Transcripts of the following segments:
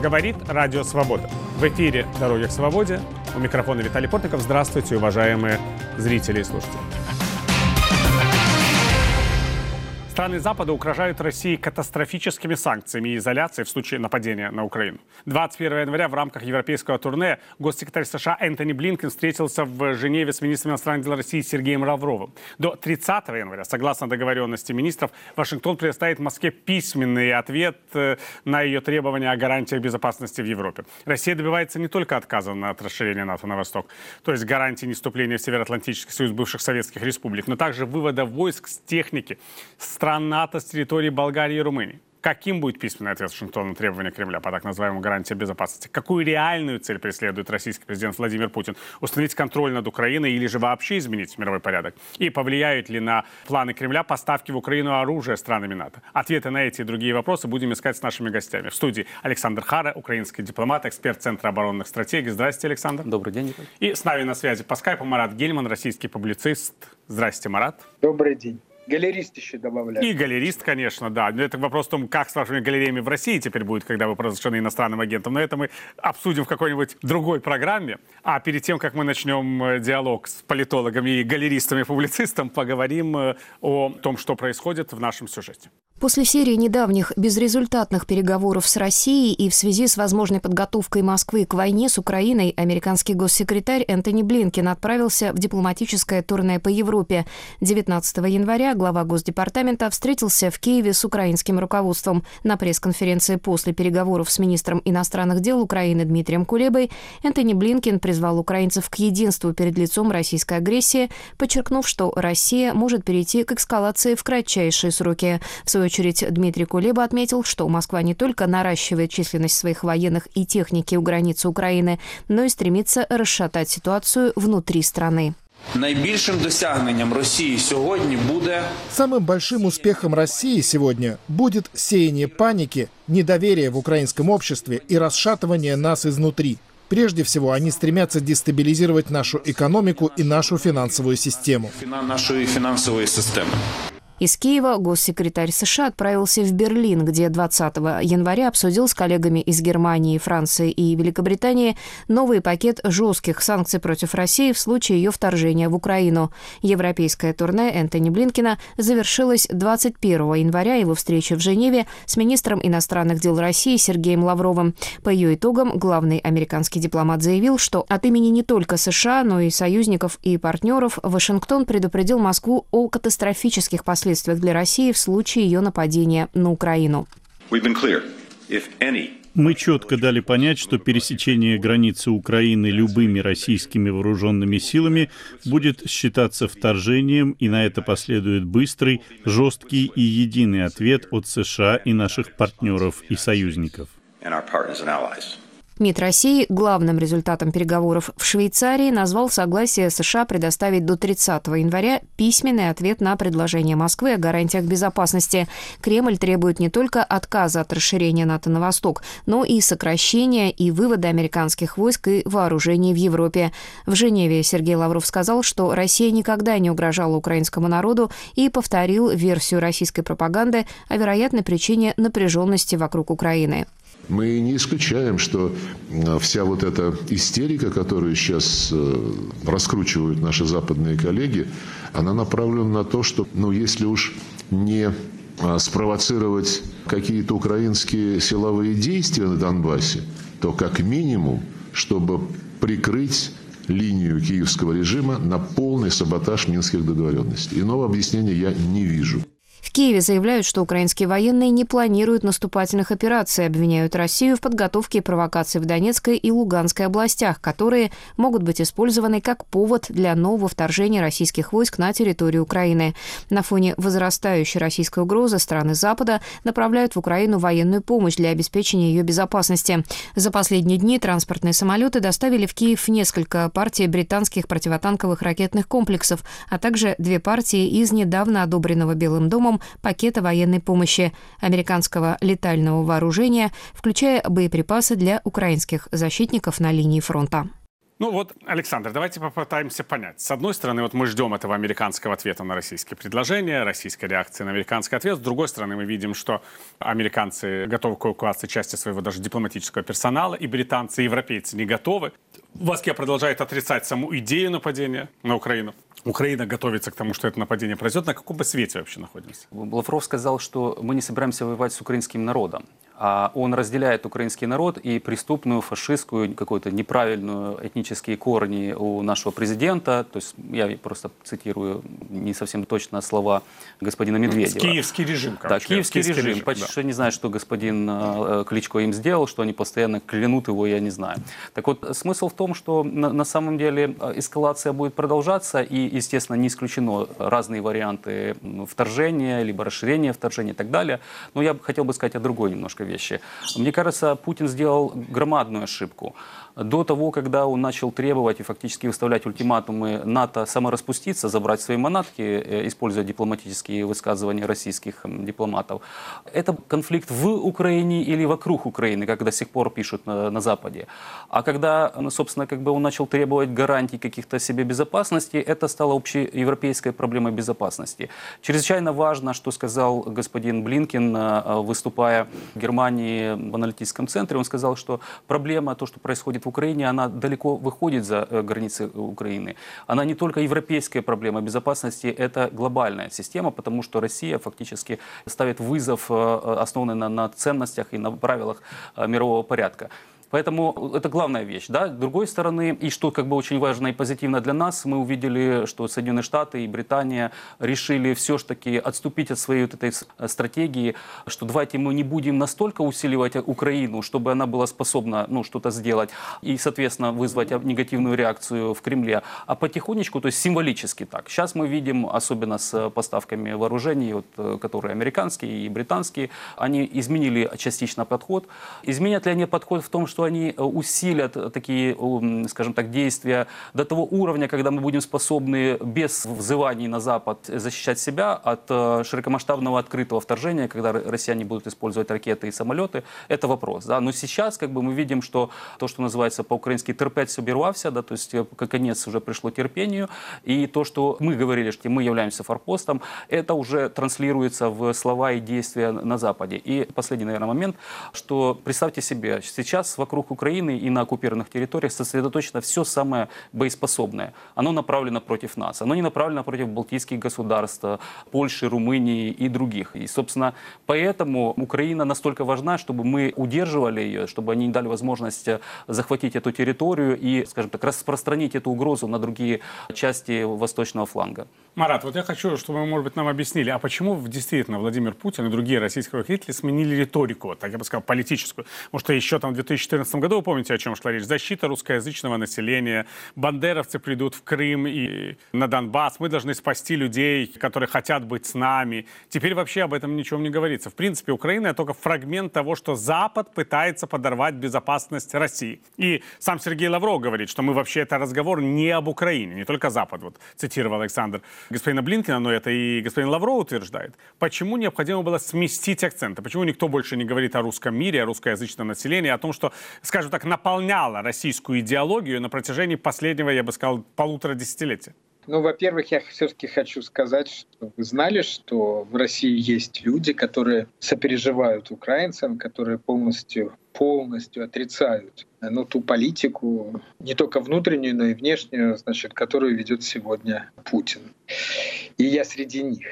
Говорит Радио Свобода. В эфире «Дороги к свободе». У микрофона Виталий Портников. Здравствуйте, уважаемые зрители и слушатели. Страны Запада угрожают России катастрофическими санкциями и изоляцией в случае нападения на Украину. 21 января в рамках европейского турне госсекретарь США Энтони Блинкен встретился в Женеве с министром иностранных дел России Сергеем Лавровым. До 30 января, согласно договоренности министров, Вашингтон предоставит Москве письменный ответ э, на ее требования о гарантиях безопасности в Европе. Россия добивается не только отказа от расширения НАТО на восток, то есть гарантии неступления в Североатлантический союз бывших советских республик, но также вывода войск с техники стран стран НАТО с территории Болгарии и Румынии. Каким будет письменный ответ Вашингтона на требования Кремля по так называемой гарантии безопасности? Какую реальную цель преследует российский президент Владимир Путин? Установить контроль над Украиной или же вообще изменить мировой порядок? И повлияют ли на планы Кремля поставки в Украину оружия странами НАТО? Ответы на эти и другие вопросы будем искать с нашими гостями. В студии Александр Хара, украинский дипломат, эксперт Центра оборонных стратегий. Здравствуйте, Александр. Добрый день. И с нами на связи по скайпу Марат Гельман, российский публицист. Здравствуйте, Марат. Добрый день. Галерист еще добавляют. И галерист, конечно, да. Это вопрос в том, как с вашими галереями в России теперь будет, когда вы разрешены иностранным агентом. Но это мы обсудим в какой-нибудь другой программе. А перед тем, как мы начнем э, диалог с политологами и галеристами и публицистом, поговорим э, о том, что происходит в нашем сюжете. После серии недавних безрезультатных переговоров с Россией и в связи с возможной подготовкой Москвы к войне с Украиной, американский госсекретарь Энтони Блинкен отправился в дипломатическое турне по Европе. 19 января глава Госдепартамента встретился в Киеве с украинским руководством. На пресс-конференции после переговоров с министром иностранных дел Украины Дмитрием Кулебой Энтони Блинкен призвал украинцев к единству перед лицом российской агрессии, подчеркнув, что Россия может перейти к эскалации в кратчайшие сроки. В свою очередь, Дмитрий Кулеба отметил, что Москва не только наращивает численность своих военных и техники у границы Украины, но и стремится расшатать ситуацию внутри страны. Найбільшим досягненням Росії сегодня будет самым большим успехом России сегодня будет сеяние паники, недоверия в украинском обществе и расшатывание нас изнутри. Прежде всего, они стремятся дестабилизировать нашу экономику и нашу финансовую систему. Нашу финансовую систему. Из Киева госсекретарь США отправился в Берлин, где 20 января обсудил с коллегами из Германии, Франции и Великобритании новый пакет жестких санкций против России в случае ее вторжения в Украину. Европейское турне Энтони Блинкина завершилось 21 января его встречи в Женеве с министром иностранных дел России Сергеем Лавровым. По ее итогам главный американский дипломат заявил, что от имени не только США, но и союзников и партнеров Вашингтон предупредил Москву о катастрофических последствиях последствиях для России в случае ее нападения на Украину. Мы четко дали понять, что пересечение границы Украины любыми российскими вооруженными силами будет считаться вторжением, и на это последует быстрый, жесткий и единый ответ от США и наших партнеров и союзников. МИД России главным результатом переговоров в Швейцарии назвал согласие США предоставить до 30 января письменный ответ на предложение Москвы о гарантиях безопасности. Кремль требует не только отказа от расширения НАТО на восток, но и сокращения и вывода американских войск и вооружений в Европе. В Женеве Сергей Лавров сказал, что Россия никогда не угрожала украинскому народу и повторил версию российской пропаганды о вероятной причине напряженности вокруг Украины. Мы не исключаем, что э, вся вот эта истерика, которую сейчас э, раскручивают наши западные коллеги, она направлена на то, что, ну, если уж не э, спровоцировать какие-то украинские силовые действия на Донбассе, то как минимум, чтобы прикрыть линию киевского режима на полный саботаж минских договоренностей. Иного объяснения я не вижу. В Киеве заявляют, что украинские военные не планируют наступательных операций, обвиняют Россию в подготовке и провокации в Донецкой и Луганской областях, которые могут быть использованы как повод для нового вторжения российских войск на территорию Украины. На фоне возрастающей российской угрозы страны Запада направляют в Украину военную помощь для обеспечения ее безопасности. За последние дни транспортные самолеты доставили в Киев несколько партий британских противотанковых ракетных комплексов, а также две партии из недавно одобренного Белым домом объемом пакета военной помощи американского летального вооружения, включая боеприпасы для украинских защитников на линии фронта. Ну вот, Александр, давайте попытаемся понять. С одной стороны, вот мы ждем этого американского ответа на российские предложения, российской реакции на американский ответ. С другой стороны, мы видим, что американцы готовы к эвакуации части своего даже дипломатического персонала, и британцы, и европейцы не готовы. Москва продолжает отрицать саму идею нападения на Украину. Украина готовится к тому, что это нападение произойдет. На каком бы свете вообще находимся? Лавров сказал, что мы не собираемся воевать с украинским народом. А он разделяет украинский народ и преступную, фашистскую, какую-то неправильную этнические корни у нашего президента. То есть я просто цитирую не совсем точно слова господина Медведева. Киевский режим, короче. Да, киевский, киевский режим. режим. Почти да. что не знаю, что господин э, Кличко им сделал, что они постоянно клянут его, я не знаю. Так вот, смысл в том, что на, на самом деле э, эскалация будет продолжаться, и, естественно, не исключено разные варианты вторжения, либо расширения вторжения и так далее. Но я хотел бы сказать о другой немножко вещи. Мне кажется, Путин сделал громадную ошибку до того, когда он начал требовать и фактически выставлять ультиматумы НАТО самораспуститься, забрать свои манатки, э, используя дипломатические высказывания российских дипломатов, это конфликт в Украине или вокруг Украины, как до сих пор пишут на, на Западе. А когда, собственно, как бы он начал требовать гарантий каких-то себе безопасности, это стало общеевропейской проблемой безопасности. Чрезвычайно важно, что сказал господин Блинкин, э, выступая в Германии в аналитическом центре, он сказал, что проблема, то, что происходит в Украине, она далеко выходит за э, границы Украины. Она не только европейская проблема безопасности, это глобальная система, потому что Россия фактически ставит вызов, э, э, основанный на, на ценностях и на правилах мирового порядка. Поэтому это главная вещь. Да? С другой стороны, и что как бы очень важно и позитивно для нас, мы увидели, что Соединенные Штаты и Британия решили все-таки отступить от своей вот этой стратегии, что давайте мы не будем настолько усиливать Украину, чтобы она была способна ну, что-то сделать и, соответственно, вызвать негативную реакцию в Кремле, а потихонечку, то есть символически так. Сейчас мы видим, особенно с поставками вооружений, вот, э, которые американские и британские, они изменили частично подход. Изменят ли они подход в том, что что они э, усилят такие, скажем так, действия до того уровня, когда мы будем способны без взываний на Запад защищать себя от э, широкомасштабного открытого вторжения, когда россияне будут использовать ракеты и самолеты, это вопрос. Да? Но сейчас как бы мы видим, что то, что называется по-украински терпеть собервався, да, то есть э, конец уже пришло терпению, и то, что мы говорили, что мы являемся форпостом, это уже транслируется в слова и действия на Западе. И последний, наверное, момент, что представьте себе, сейчас вокруг вокруг Украины и на оккупированных территориях сосредоточено все самое боеспособное. Оно направлено против нас. Оно не направлено против Балтийских государств, Польши, Румынии и других. И, собственно, поэтому Украина настолько важна, чтобы мы удерживали ее, чтобы они не дали возможность захватить эту территорию и, скажем так, распространить эту угрозу на другие части восточного фланга. Марат, вот я хочу, чтобы вы, может быть, нам объяснили, а почему действительно Владимир Путин и другие российские руководители сменили риторику, так я бы сказал, политическую? Потому что еще там в 2014 году, вы помните, о чем шла речь? Защита русскоязычного населения, бандеровцы придут в Крым и на Донбасс, мы должны спасти людей, которые хотят быть с нами. Теперь вообще об этом ничего не говорится. В принципе, Украина — это только фрагмент того, что Запад пытается подорвать безопасность России. И сам Сергей Лавров говорит, что мы вообще, это разговор не об Украине, не только Запад, вот цитировал Александр господина Блинкина, но это и господин Лавров утверждает, почему необходимо было сместить акценты, почему никто больше не говорит о русском мире, о русскоязычном населении, о том, что, скажем так, наполняло российскую идеологию на протяжении последнего, я бы сказал, полутора десятилетия. Ну, во-первых, я все-таки хочу сказать, что вы знали, что в России есть люди, которые сопереживают украинцам, которые полностью полностью отрицают ну, ту политику, не только внутреннюю, но и внешнюю, значит, которую ведет сегодня Путин. И я среди них.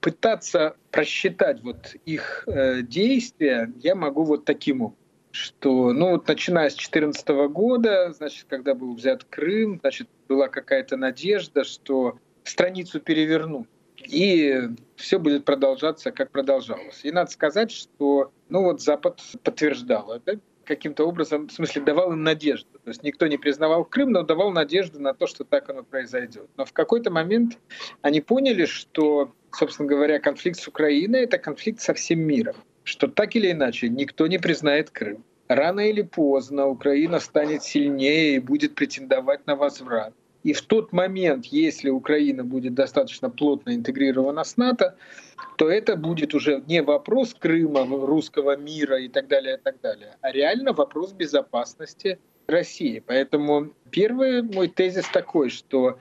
Пытаться просчитать вот их э, действия я могу вот таким образом что, ну, вот начиная с 2014 года, значит, когда был взят Крым, значит, была какая-то надежда, что страницу перевернут. И все будет продолжаться, как продолжалось. И надо сказать, что ну вот Запад подтверждал это каким-то образом, в смысле, давал им надежду. То есть никто не признавал Крым, но давал надежду на то, что так оно произойдет. Но в какой-то момент они поняли, что, собственно говоря, конфликт с Украиной — это конфликт со всем миром что так или иначе никто не признает Крым. Рано или поздно Украина станет сильнее и будет претендовать на возврат. И в тот момент, если Украина будет достаточно плотно интегрирована с НАТО, то это будет уже не вопрос Крыма, русского мира и так далее, и так далее, а реально вопрос безопасности России. Поэтому первый мой тезис такой, что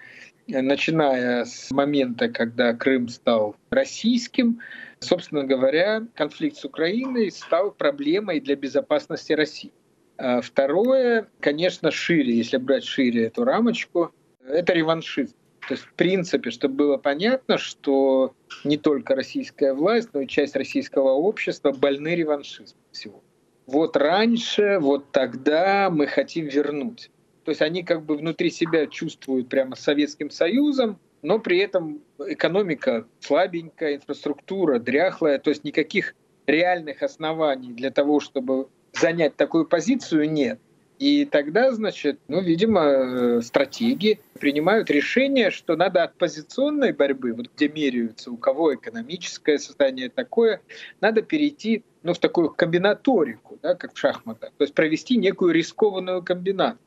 начиная с момента, когда Крым стал российским, собственно говоря, конфликт с Украиной стал проблемой для безопасности России. А второе, конечно, шире, если брать шире эту рамочку, это реваншизм. То есть, в принципе, чтобы было понятно, что не только российская власть, но и часть российского общества больны реваншизмом всего. Вот раньше, вот тогда мы хотим вернуть. То есть они как бы внутри себя чувствуют прямо с Советским Союзом, но при этом экономика слабенькая, инфраструктура дряхлая, то есть никаких реальных оснований для того, чтобы занять такую позицию, нет. И тогда, значит, ну, видимо, э, стратеги принимают решение, что надо от позиционной борьбы, вот где меряются, у кого экономическое состояние такое, надо перейти ну, в такую комбинаторику, да, как в шахматах, то есть провести некую рискованную комбинацию.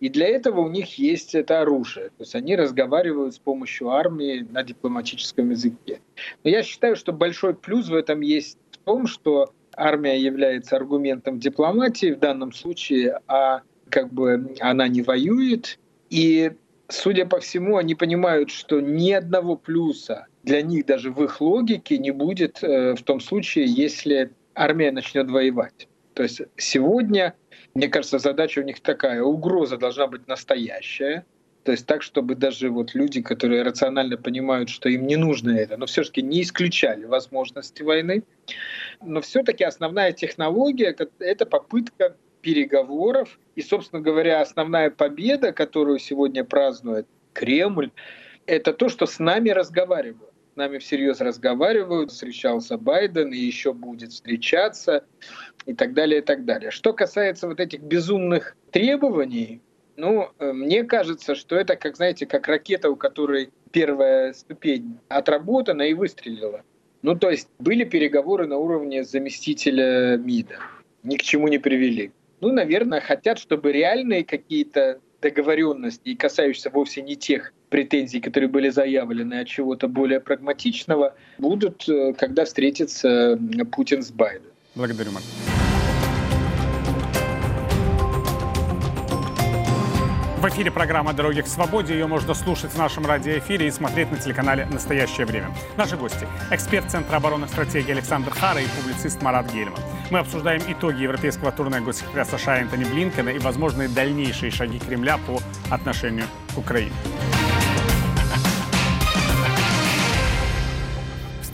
И для этого у них есть это оружие. То есть они разговаривают с помощью армии на дипломатическом языке. Но я считаю, что большой плюс в этом есть в том, что армия является аргументом дипломатии в данном случае, а как бы она не воюет. И, судя по всему, они понимают, что ни одного плюса для них даже в их логике не будет э, в том случае, если армия начнет воевать. То есть сегодня мне кажется, задача у них такая. Угроза должна быть настоящая. То есть так, чтобы даже вот люди, которые рационально понимают, что им не нужно это, но все-таки не исключали возможности войны. Но все-таки основная технология — это попытка переговоров. И, собственно говоря, основная победа, которую сегодня празднует Кремль, это то, что с нами разговаривают с нами всерьез разговаривают, встречался Байден и еще будет встречаться и так далее, и так далее. Что касается вот этих безумных требований, ну, э, мне кажется, что это, как знаете, как ракета, у которой первая ступень отработана и выстрелила. Ну, то есть были переговоры на уровне заместителя МИДа. Ни к чему не привели. Ну, наверное, хотят, чтобы реальные какие-то договоренности, и касающиеся вовсе не тех претензий, которые были заявлены, а чего-то более прагматичного, будут, э, когда встретится Путин с Байденом. Благодарю, Марк. В эфире программа «Дороги к свободе». Ее можно слушать в нашем радиоэфире и смотреть на телеканале «Настоящее время». Наши гости – эксперт Центра оборонных стратегий Александр Хара и публицист Марат Гельман. Мы обсуждаем итоги европейского турне госсекретаря США Энтони Блинкена и возможные дальнейшие шаги Кремля по отношению к Украине.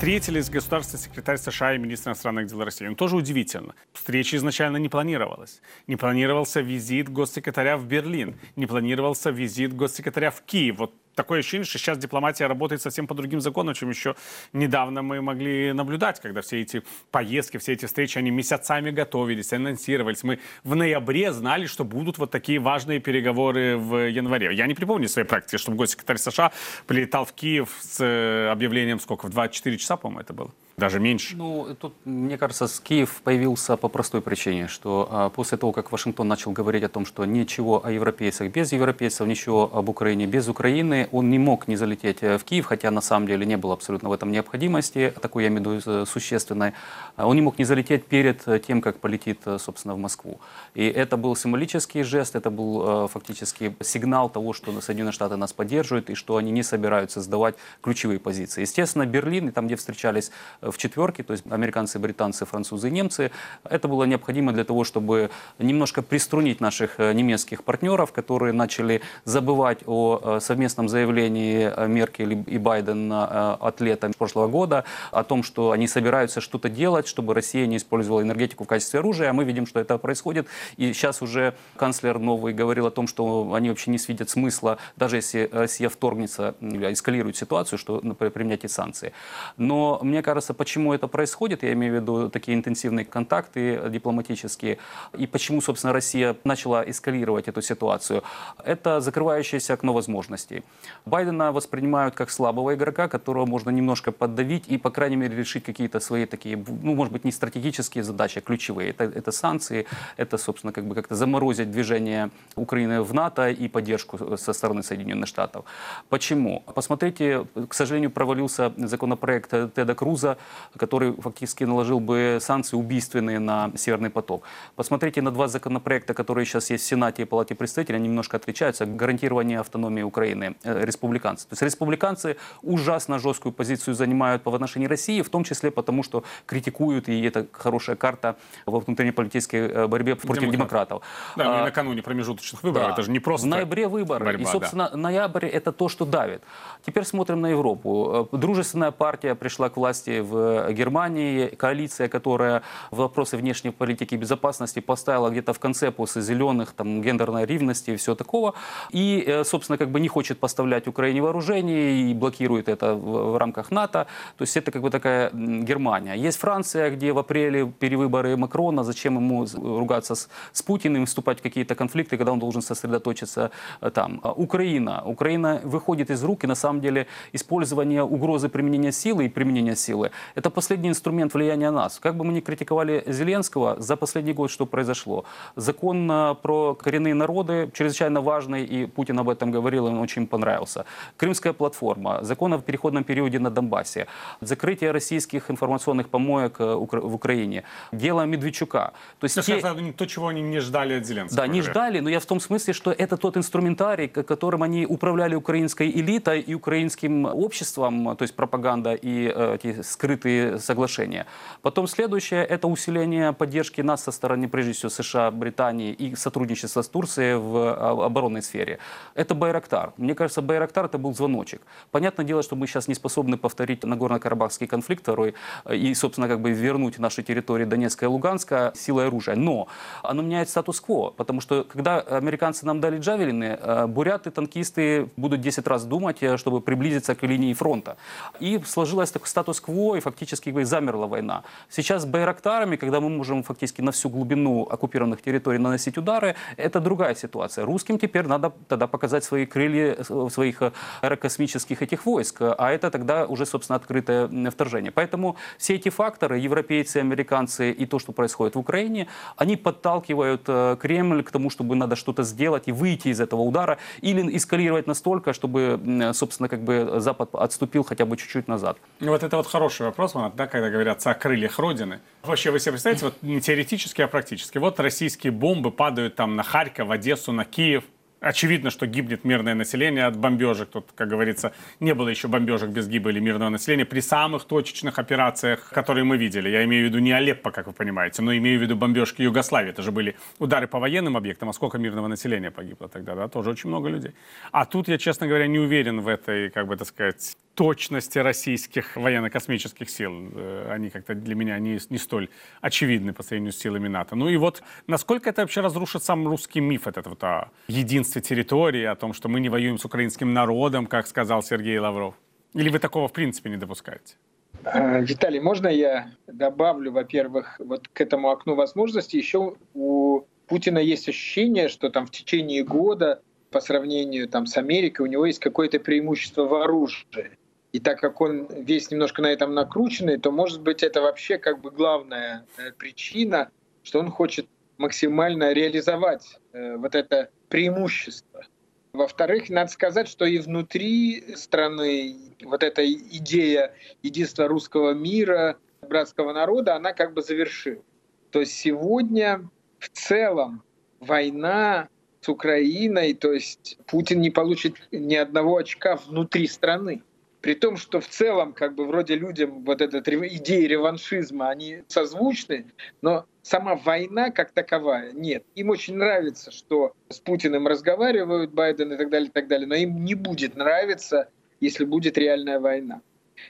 Встретились государственный секретарь США и министр иностранных дел России. Ну, тоже удивительно. Встреча изначально не планировалась. Не планировался визит госсекретаря в Берлин. Не планировался визит госсекретаря в Киев. Вот такое ощущение, что сейчас дипломатия работает совсем по другим законам, чем еще недавно мы могли наблюдать, когда все эти поездки, все эти встречи, они месяцами готовились, анонсировались. Мы в ноябре знали, что будут вот такие важные переговоры в январе. Я не припомню своей практики, чтобы госсекретарь США прилетал в Киев с э, объявлением сколько, в 24 часа, по-моему, это было даже меньше. Ну, тут, мне кажется, Киев появился по простой причине, что а, после того, как Вашингтон начал говорить о том, что ничего о европейцах без европейцев, ничего об Украине без Украины, он не мог не залететь э, в Киев, хотя на самом деле не было абсолютно в этом необходимости, такой, я имею в виду, э, существенной. А он не мог не залететь перед э, тем, как полетит, собственно, в Москву. И это был символический жест, это был фактически сигнал того, что Соединенные Штаты нас поддерживают и что они не собираются сдавать ключевые позиции. Естественно, Берлин, и там, где встречались в четверке, то есть американцы, британцы, французы и немцы. Это было необходимо для того, чтобы немножко приструнить наших э, немецких партнеров, которые начали забывать о э, совместном заявлении э, Меркель и Байден от лета прошлого года, о том, что они собираются что-то делать, чтобы Россия не использовала энергетику в качестве оружия, а мы видим, что это происходит. И сейчас уже канцлер новый говорил о том, что они вообще не видят смысла, даже если Россия вторгнется, эскалирует ситуацию, что применять эти санкции. Но мне кажется, почему это происходит, я имею в виду такие интенсивные контакты дипломатические, и почему, собственно, Россия начала эскалировать эту ситуацию, это закрывающееся окно возможностей. Байдена воспринимают как слабого игрока, которого можно немножко поддавить и, по крайней мере, решить какие-то свои такие, ну, может быть, не стратегические задачи, а ключевые. Это, это санкции, это, собственно, как бы как-то заморозить движение Украины в НАТО и поддержку со стороны Соединенных Штатов. Почему? Посмотрите, к сожалению, провалился законопроект Теда Круза который фактически наложил бы санкции убийственные на Северный поток. Посмотрите на два законопроекта, которые сейчас есть в Сенате и Палате представителей, они немножко отличаются. Гарантирование автономии Украины, э, республиканцы. То есть республиканцы ужасно жесткую позицию занимают по отношению России, в том числе потому, что критикуют, и это хорошая карта во внутреннеполитической э, борьбе против Демократ. демократов. Да, ну и А, накануне промежуточных выборов. да. Это же не просто В ноябре выборы. борьба, и, да. собственно, ноябрь это то, что давит. Теперь смотрим на Европу. Э, Дружественная партия пришла к власти в Германии. Коалиция, которая в вопросы внешней политики и безопасности поставила где-то в конце после зеленых, там, гендерной ревности и все такого. И, э, собственно, как бы не хочет поставлять Украине вооружение и блокирует это в, в рамках НАТО. То есть это как бы такая Германия. Есть Франция, где в апреле перевыборы Макрона. Зачем ему ругаться с, с Путиным, вступать в какие-то конфликты, когда он должен сосредоточиться э, там. А Украина. Украина выходит из рук, и на самом деле использование угрозы применения силы и применения силы – это последний инструмент влияния на нас. Как бы мы ни критиковали Зеленского, за последний год что произошло? Закон э, про коренные народы чрезвычайно важный, и Путин об этом говорил, и он очень понравился. Крымская платформа, закон о переходном периоде на Донбассе, закрытие российских информационных помоек э, в Украине, дело Медведчука. То есть Ну, те- это то, чего они не ждали от Зеленского. да, не ждали, но я в том смысле, что это тот инструментарий, которым они управляли украинской элитой и украинским обществом, то есть пропаганда и э, эти скрытые соглашения. Потом следующее – это усиление поддержки нас со стороны, прежде всего, США, Британии и сотрудничество с Турцией в э, оборонной сфере. Это Байрактар. Мне кажется, Байрактар – это был звоночек. Понятное дело, что мы сейчас не способны повторить Нагорно-Карабахский конфликт второй э, и, собственно, как бы вернуть наши территории Донецка и Луганска силой оружия. Но оно меняет статус-кво, потому что когда американцы нам дали джавелины, э, буряты, танкисты будут 10 раз думать, э, чтобы приблизиться к линии фронта. И сложилось такой статус-кво, и фактически замерла война. Сейчас с байрактарами, когда мы можем фактически на всю глубину оккупированных территорий наносить удары, это другая ситуация. Русским теперь надо тогда показать свои крылья э, своих э, аэрокосмических этих войск, а это тогда уже, собственно, открытое вторжение. Поэтому все эти факторы, европейцы, американцы и то, что происходит в Украине, они подталкивают э, Кремль к тому, чтобы надо что-то сделать и выйти из этого удара, или эскалировать настолько, чтобы, собственно, как бы Запад отступил хотя бы чуть-чуть назад. Ну, Вот это вот хороший Манат, да, когда говорят о крыльях Родины. Вообще, вы себе представляете, вот не теоретически, а практически. Вот российские бомбы падают там на Харьков, Одессу, на Киев. Очевидно, что гибнет мирное население от бомбежек. Тут, как говорится, не было еще бомбежек без гибели мирного населения при самых точечных операциях, которые мы видели. Я имею в виду не Алеппо, как вы понимаете, но имею в виду бомбежки Югославии. Это же были удары по военным объектам. А сколько мирного населения погибло тогда, да? Тоже очень много людей. А тут я, честно говоря, не уверен в этой, как бы так сказать, точности российских военно-космических сил. Э, Они как-то для меня не, не столь очевидны по сравнению с силами НАТО. Ну и вот насколько это вообще разрушит сам русский миф от этого о единстве территории, о том, что мы не воюем с украинским народом, как сказал Сергей Лавров? Или вы такого в принципе не допускаете? А, Виталий, можно я добавлю, во-первых, вот к этому окну возможностей еще у Путина есть ощущение, что там в течение года по сравнению там, с Америкой у него есть какое-то преимущество в оружии. И так как он весь немножко на этом накрученный, то, может быть, это вообще как бы главная э, причина, что он хочет максимально реализовать э, вот это преимущество. Во-вторых, надо сказать, что и внутри страны вот эта идея единства русского мира, братского народа, она как бы завершилась. То есть сегодня в целом война с Украиной, то есть Путин не получит ни одного очка внутри страны. При том, что в целом, как бы вроде людям вот эта идея реваншизма, они созвучны, но сама война как таковая нет. Им очень нравится, что с Путиным разговаривают, Байден и так далее, и так далее, но им не будет нравиться, если будет реальная война.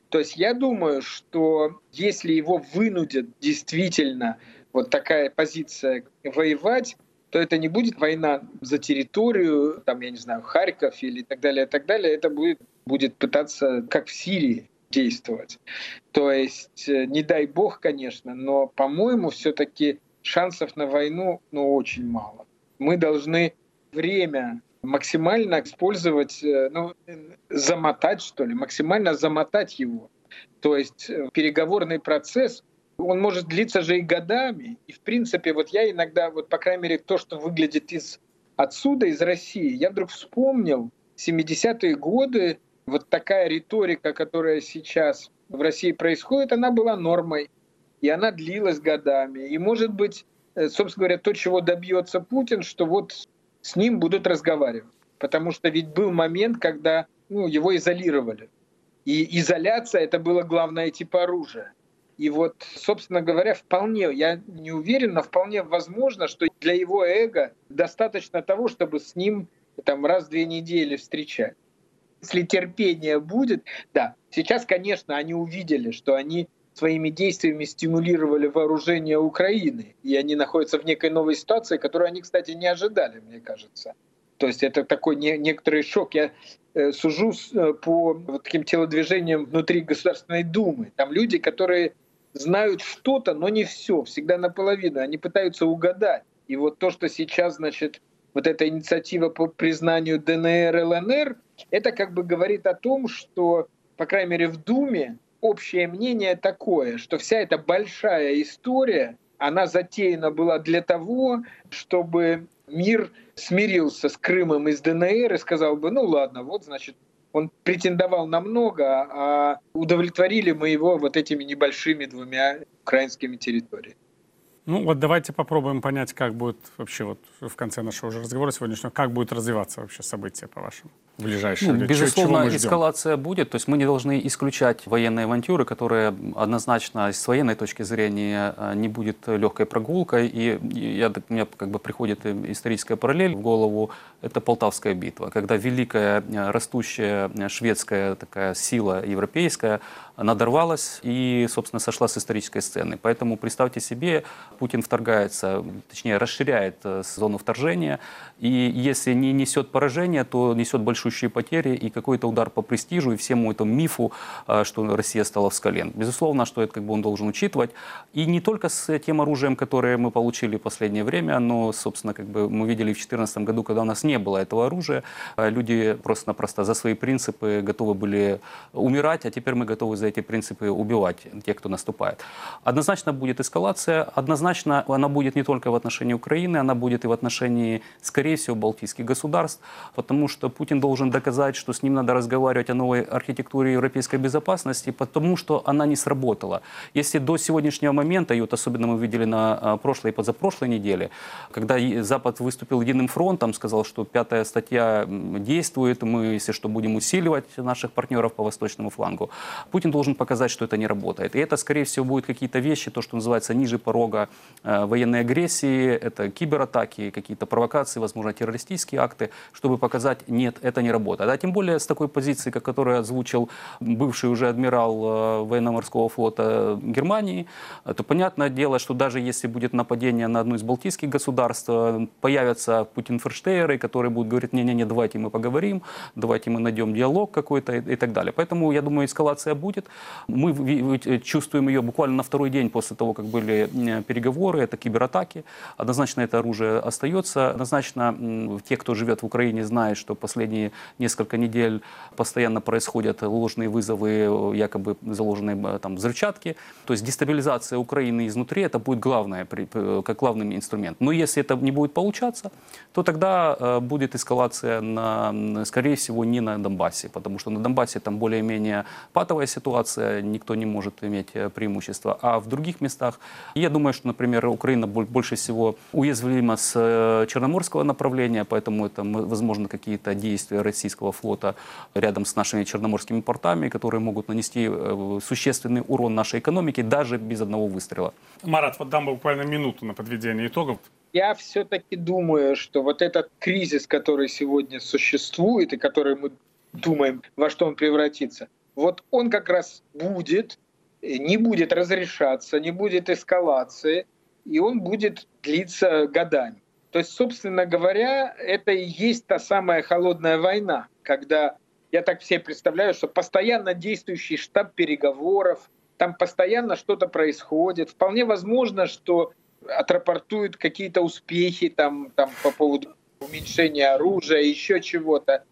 То есть я думаю, что если его вынудят действительно вот такая позиция воевать, то это не будет война за территорию, там, я не знаю, Харьков или так далее, и так далее. Это будет, будет пытаться, как в Сирии, действовать. То есть, э, не дай бог, конечно, но, по-моему, все-таки шансов на войну ну, очень мало. Мы должны время максимально использовать, э, ну, замотать, что ли, максимально замотать его. То есть э, переговорный процесс, он может длиться же и годами. И, в принципе, вот я иногда, вот, по крайней мере, то, что выглядит из отсюда, из России, я вдруг вспомнил 70-е годы, вот такая риторика, которая сейчас в России происходит, она была нормой, и она длилась годами. И, может быть, э, собственно говоря, то, чего добьется Путин, что вот с ним будут разговаривать. Потому что ведь был момент, когда ну, его изолировали. И изоляция — это было главное типа оружия. И вот, собственно говоря, вполне, я не уверен, но вполне возможно, что для его эго достаточно того, чтобы с ним там раз в две недели встречать. Если терпение будет, да, сейчас, конечно, они увидели, что они своими действиями стимулировали вооружение Украины, и они находятся в некой новой ситуации, которую они, кстати, не ожидали, мне кажется. То есть это такой не, некоторый шок. Я э, сужу э, по вот таким телодвижениям внутри Государственной Думы. Там люди, которые знают что-то, но не все, всегда наполовину. Они пытаются угадать. И вот то, что сейчас, значит, вот эта инициатива по признанию ДНР, ЛНР, это как бы говорит о том, что, по крайней мере, в Думе общее мнение такое, что вся эта большая история, она затеяна была для того, чтобы мир смирился с Крымом из ДНР и сказал бы, ну ладно, вот, значит, он претендовал на много, а удовлетворили мы его вот этими небольшими двумя украинскими территориями. Ну вот давайте попробуем понять, как будет вообще вот в конце нашего уже разговора сегодняшнего, как будет развиваться вообще события, по-вашему, в ближайшее ну, Безусловно, эскалация будет. То есть мы не должны исключать военные авантюры, которые однозначно с военной точки зрения э, не будет легкой прогулкой. И я, у меня как бы приходит историческая параллель в голову. Это Полтавская битва, когда великая э, растущая э, шведская такая сила европейская надорвалась и, собственно, сошла с исторической сцены. Поэтому представьте себе, Путин вторгается, точнее, расширяет э, зону вторжения, и если не несет поражение, то несет большущие потери и какой-то удар по престижу и всему этому мифу, э, что Россия стала в скале. Безусловно, что это как бы он должен учитывать. И не только с тем оружием, которое мы получили в последнее время, но, собственно, как бы мы видели в 2014 году, когда у нас не было этого оружия, э, люди просто-напросто за свои принципы готовы были умирать, а теперь мы готовы за эти принципы убивать тех, кто наступает. Однозначно будет эскалация, однозначно она будет не только в отношении Украины, она будет и в отношении, скорее всего, балтийских государств, потому что Путин должен доказать, что с ним надо разговаривать о новой архитектуре европейской безопасности, потому что она не сработала. Если до сегодняшнего момента, и вот особенно мы видели на а, прошлой и позапрошлой неделе, когда Запад выступил единым фронтом, сказал, что пятая статья действует, мы, если что, будем усиливать наших партнеров по восточному флангу, Путин должен показать, что это не работает. И это, скорее всего, будут какие-то вещи, то, что называется ниже порога э, военной агрессии, это кибератаки, какие-то провокации, возможно, террористические акты, чтобы показать, нет, это не работает. А тем более с такой позиции, как которую озвучил бывший уже адмирал э, военно-морского флота Германии, то понятное дело, что даже если будет нападение на одну из балтийских государств, появятся Путин-ферштейеры, которые будут говорить, не-не-не, давайте мы поговорим, давайте мы найдем диалог какой-то и, и так далее. Поэтому, я думаю, эскалация будет. Мы чувствуем ее буквально на второй день после того, как были переговоры, это кибератаки. Однозначно это оружие остается. Однозначно те, кто живет в Украине, знают, что последние несколько недель постоянно происходят ложные вызовы, якобы заложенные там взрывчатки. То есть дестабилизация Украины изнутри это будет главное, как главный инструмент. Но если это не будет получаться, то тогда э, будет эскалация, на, скорее всего, не на Донбассе, потому что на Донбассе там более-менее патовая ситуация, никто не может иметь э, преимущество. А в других местах, я думаю, что, например, Украина больше всего уязвима с э, Черноморского направления, поэтому это, возможно, какие-то действия российского флота рядом с нашими черноморскими портами, которые могут нанести существенный урон нашей экономике даже без одного выстрела. Марат, вот дам буквально минуту на подведение итогов. Я все-таки думаю, что вот этот кризис, который сегодня существует и который мы думаем, во что он превратится, вот он как раз будет, не будет разрешаться, не будет эскалации, и он будет длиться годами. То есть, собственно говоря, это и есть та самая холодная война, когда я так все представляю, что постоянно действующий штаб переговоров, там постоянно что-то происходит. Вполне возможно, что отрапортуют какие-то успехи там, там по поводу уменьшения оружия, еще чего-то.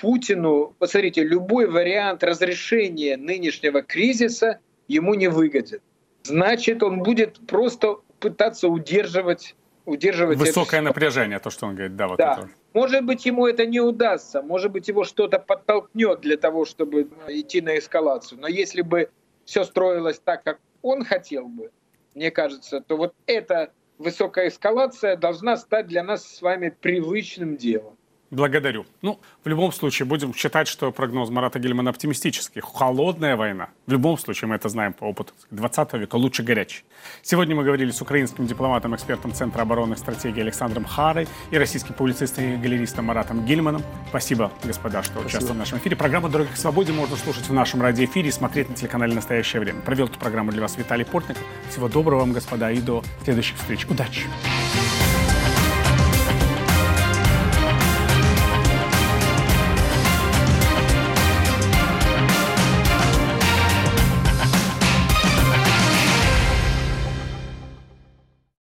Путину, посмотрите, любой вариант разрешения нынешнего кризиса ему не выгоден. Значит, он будет просто пытаться удерживать удерживать высокое это... напряжение, то, что он говорит, да, вот да. это. Может быть, ему это не удастся, может быть, его что-то подтолкнет для того, чтобы идти на эскалацию. Но если бы все строилось так, как он хотел бы, мне кажется, то вот эта высокая эскалация должна стать для нас с вами привычным делом. Благодарю. Ну, в любом случае, будем считать, что прогноз Марата Гельмана оптимистический. Холодная война. В любом случае, мы это знаем по опыту 20 века, лучше горячей. Сегодня мы говорили с украинским дипломатом, экспертом Центра оборонных стратегий Александром Харой и российским публицистом и галеристом Маратом Гельманом. Спасибо, господа, что Спасибо. участвовали в нашем эфире. Программу «Дорога к свободе» можно слушать в нашем радиоэфире и смотреть на телеканале «Настоящее время». Провел эту программу для вас Виталий Портников. Всего доброго вам, господа, и до следующих встреч. Удачи!